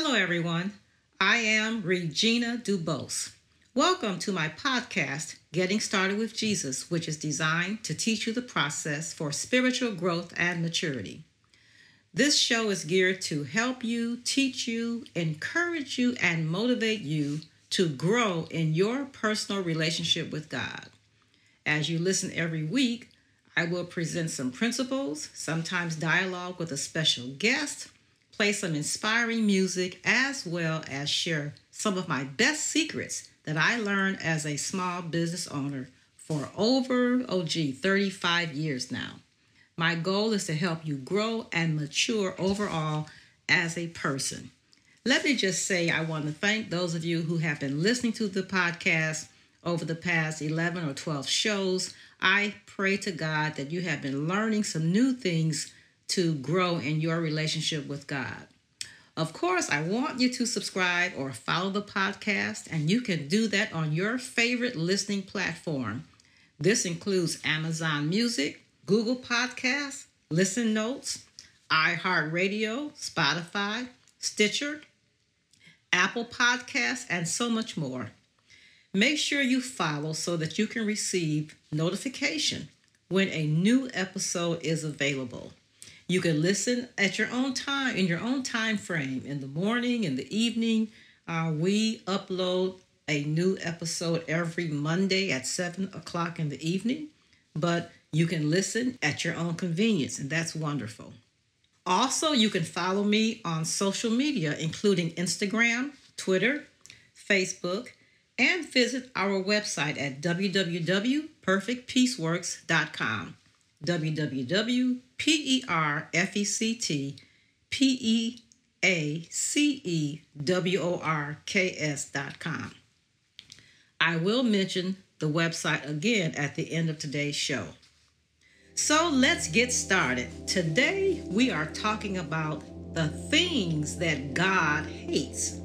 Hello, everyone. I am Regina Dubose. Welcome to my podcast, Getting Started with Jesus, which is designed to teach you the process for spiritual growth and maturity. This show is geared to help you, teach you, encourage you, and motivate you to grow in your personal relationship with God. As you listen every week, I will present some principles, sometimes dialogue with a special guest, play some inspiring music, as well as share some of my best secrets that I learned as a small business owner for over, oh gee, 35 years now. My goal is to help you grow and mature overall as a person. Let me just say, I want to thank those of you who have been listening to the podcast over the past 11 or 12 shows. I pray to God that you have been learning some new things to grow in your relationship with God. Of course, I want you to subscribe or follow the podcast, and you can do that on your favorite listening platform. This includes Amazon Music, Google Podcasts, Listen Notes, iHeartRadio, Spotify, Stitcher, Apple Podcasts, and so much more. Make sure you follow so that you can receive notification when a new episode is available. You can listen at your own time, in your own time frame, in the morning, in the evening. Uh, we upload a new episode every Monday at 7 o'clock in the evening, but you can listen at your own convenience, and that's wonderful. Also, you can follow me on social media, including Instagram, Twitter, Facebook, and visit our website at www.perfectpeaceworks.com www.perfectpeaceworks.com. I will mention the website again at the end of today's show. So let's get started. Today we are talking about the things that God hates.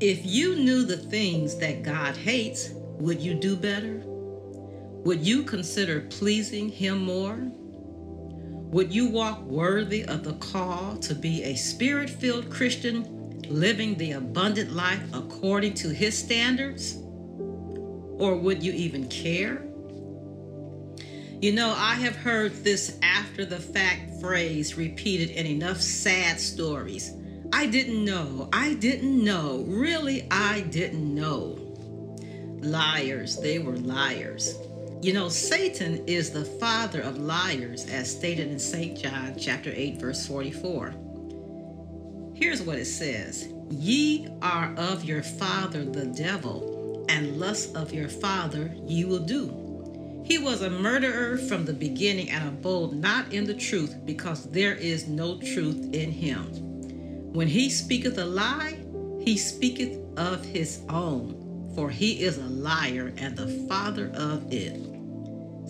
If you knew the things that God hates, would you do better? Would you consider pleasing Him more? Would you walk worthy of the call to be a spirit filled Christian, living the abundant life according to His standards? Or would you even care? You know, I have heard this after the fact phrase repeated in enough sad stories. I didn't know. I didn't know. Really, I didn't know. Liars, they were liars. You know, Satan is the father of liars, as stated in St. John chapter 8, verse 44. Here's what it says Ye are of your father the devil, and lust of your father ye will do. He was a murderer from the beginning and abode not in the truth, because there is no truth in him. When he speaketh a lie, he speaketh of his own for he is a liar and the father of it.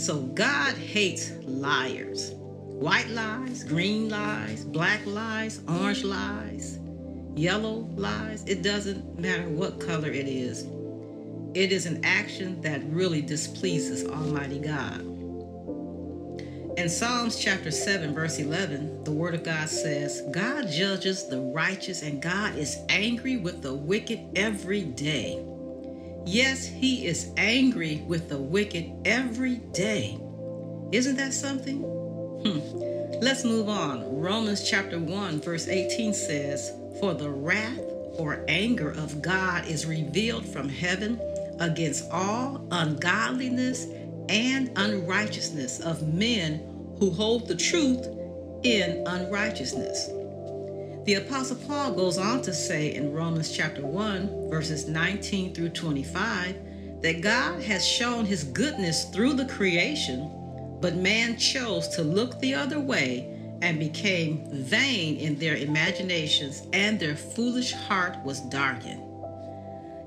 So God hates liars. White lies, green lies, black lies, orange lies, yellow lies. It doesn't matter what color it is. It is an action that really displeases Almighty God. In Psalms chapter 7, verse 11, the Word of God says, God judges the righteous and God is angry with the wicked every day. Yes, he is angry with the wicked every day. Isn't that something? Hmm. Let's move on. Romans chapter 1, verse 18 says, For the wrath or anger of God is revealed from heaven against all ungodliness and unrighteousness of men who hold the truth in unrighteousness. The Apostle Paul goes on to say in Romans chapter 1, verses 19 through 25, that God has shown his goodness through the creation, but man chose to look the other way and became vain in their imaginations, and their foolish heart was darkened.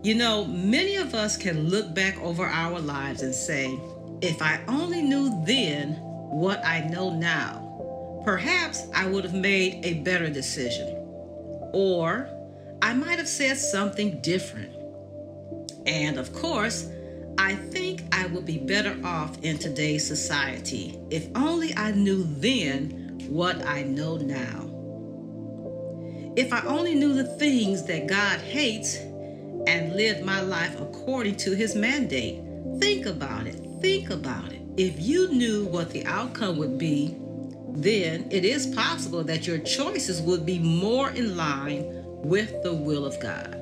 You know, many of us can look back over our lives and say, if I only knew then what I know now, perhaps I would have made a better decision. Or I might have said something different. And of course, I think I would be better off in today's society if only I knew then what I know now. If I only knew the things that God hates and lived my life according to his mandate. Think about it. Think about it. If you knew what the outcome would be, then it is possible that your choices would be more in line with the will of God.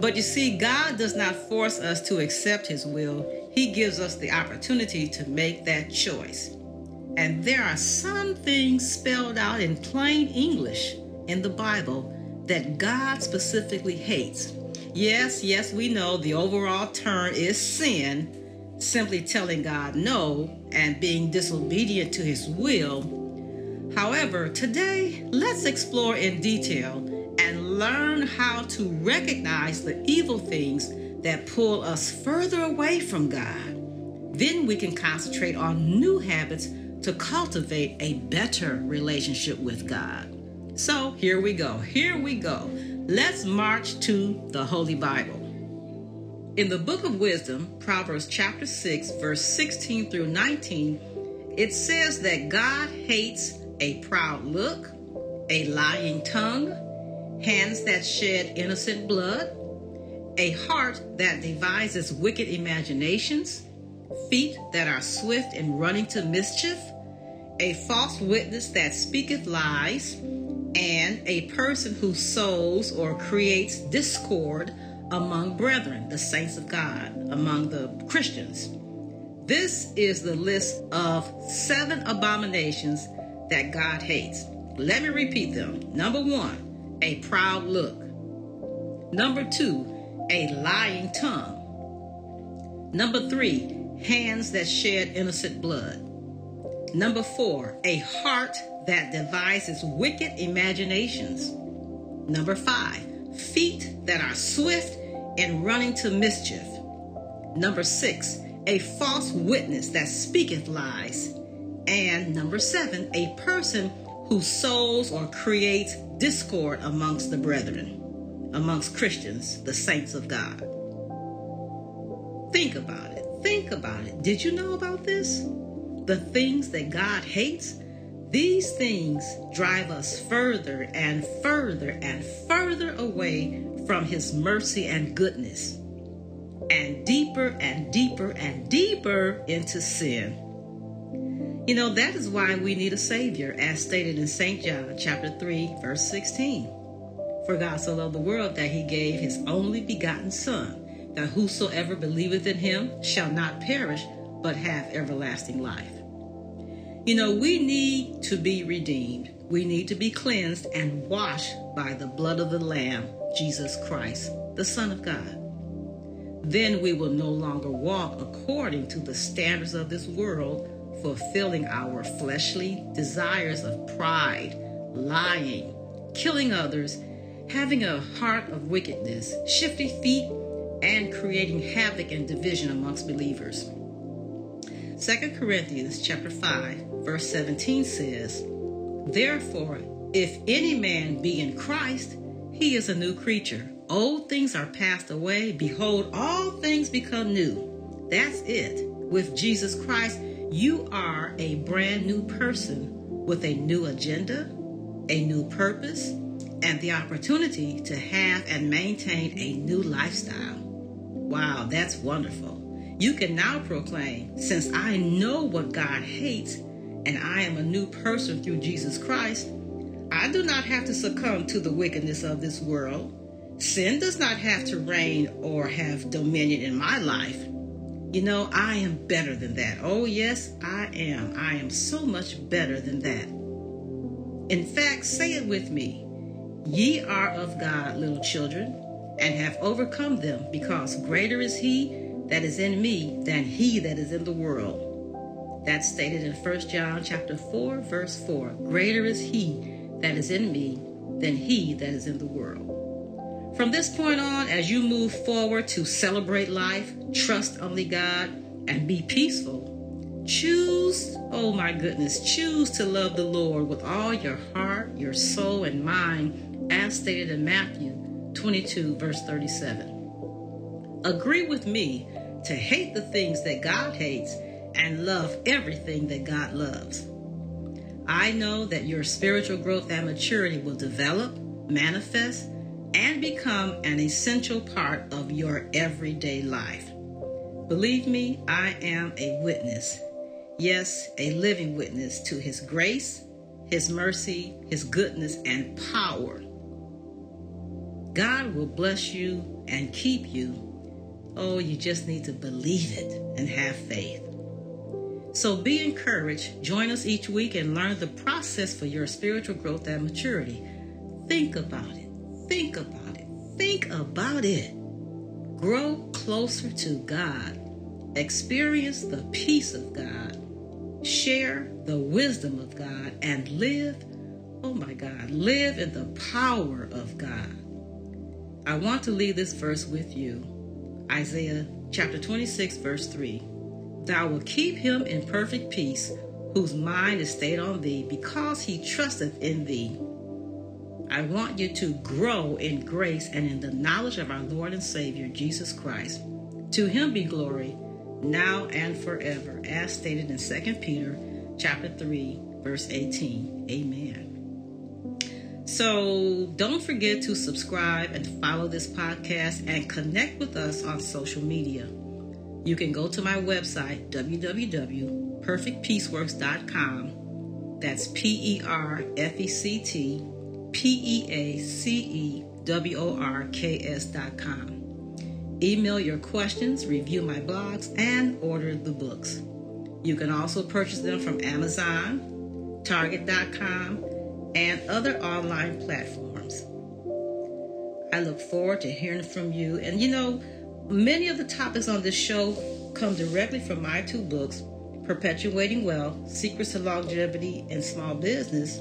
But you see, God does not force us to accept His will, He gives us the opportunity to make that choice. And there are some things spelled out in plain English in the Bible that God specifically hates. Yes, yes, we know the overall term is sin, simply telling God no and being disobedient to His will. However, today, let's explore in detail and learn how to recognize the evil things that pull us further away from God. Then we can concentrate on new habits to cultivate a better relationship with God. So here we go. Here we go. Let's march to the Holy Bible. In the book of wisdom, Proverbs chapter 6, verse 16 through 19, it says that God hates a proud look, a lying tongue, hands that shed innocent blood, a heart that devises wicked imaginations, feet that are swift in running to mischief, a false witness that speaketh lies, and a person who sows or creates discord among brethren, the saints of God, among the Christians. This is the list of seven abominations that God hates. Let me repeat them. Number one, a proud look. Number two, a lying tongue. Number three, hands that shed innocent blood. Number four, a heart that devises wicked imaginations. Number five, feet that are swift in running to mischief. Number six, a false witness that speaketh lies. And number seven, a person who sows or creates discord amongst the brethren, amongst Christians, the saints of God. Think about it. Think about it. Did you know about this? The things that God hates, these things drive us further and further and further away from His mercy and goodness, and deeper and deeper and deeper into sin. You know, that is why we need a Savior, as stated in St. John chapter 3, verse 16. For God so loved the world that he gave his only begotten Son, that whosoever believeth in him shall not perish, but have everlasting life. You know, we need to be redeemed. We need to be cleansed and washed by the blood of the Lamb, Jesus Christ, the Son of God. Then we will no longer walk according to the standards of this world fulfilling our fleshly desires of pride, lying, killing others, having a heart of wickedness, shifty feet, and creating havoc and division amongst believers. 2 Corinthians chapter 5 verse 17 says, Therefore, if any man be in Christ, he is a new creature. Old things are passed away. Behold, all things become new. That's it. With Jesus Christ, you are a brand new person with a new agenda, a new purpose, and the opportunity to have and maintain a new lifestyle. Wow, that's wonderful. You can now proclaim, since I know what God hates and I am a new person through Jesus Christ, I do not have to succumb to the wickedness of this world. Sin does not have to reign or have dominion in my life. You know, I am better than that. Oh, yes, I am. I am so much better than that. In fact, say it with me Ye are of God, little children, and have overcome them, because greater is He that is in me than he that is in the world. That's stated in 1 John chapter 4, verse 4. Greater is he that is in me than he that is in the world. From this point on, as you move forward to celebrate life, trust only God, and be peaceful, choose, oh my goodness, choose to love the Lord with all your heart, your soul, and mind, as stated in Matthew 22, verse 37. Agree with me to hate the things that God hates and love everything that God loves. I know that your spiritual growth and maturity will develop manifest, and become an essential part of your everyday life. Believe me, I am a witness. Yes, a living witness to His grace, His mercy, His goodness, and power. God will bless you and keep you. Oh, you just need to believe it and have faith. So be encouraged. Join us each week and learn the process for your spiritual growth and maturity. Think about it. Think about it. Think about it. Grow closer to God. Experience the peace of God. Share the wisdom of God and live, oh my God, live in the power of God. I want to leave this verse with you. Isaiah chapter 26, verse 3. Thou wilt keep him in perfect peace, whose mind is stayed on thee, because he trusteth in thee. I want you to grow in grace and in the knowledge of our Lord and Savior, Jesus Christ. To him be glory, now and forever, as stated in 2 Peter chapter 3, verse 18. Amen. So don't forget to subscribe and follow this podcast and connect with us on social media. You can go to my website, www.perfectpeaceworks.com. That's P E R F E C T P E A C E W O R K S.com. Email your questions, review my blogs, and order the books. You can also purchase them from Amazon, Target.com, and other online platforms. I look forward to hearing from you. And you know, many of the topics on this show come directly from my two books Perpetuating Wealth Secrets to Longevity and Small Business,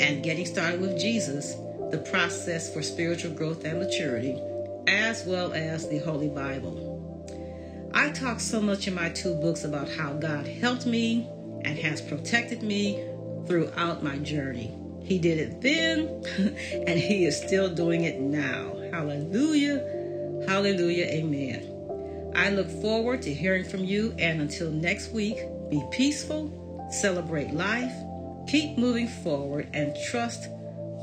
and Getting Started with Jesus The Process for Spiritual Growth and Maturity, as well as the Holy Bible. I talk so much in my two books about how God helped me and has protected me throughout my journey. He did it then, and He is still doing it now. Hallelujah. Hallelujah. Amen. I look forward to hearing from you, and until next week, be peaceful, celebrate life, keep moving forward, and trust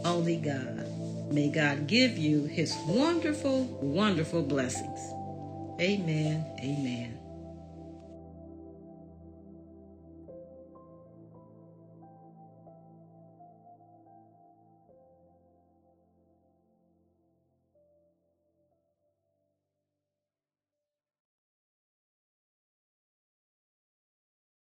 only God. May God give you His wonderful, wonderful blessings. Amen. Amen.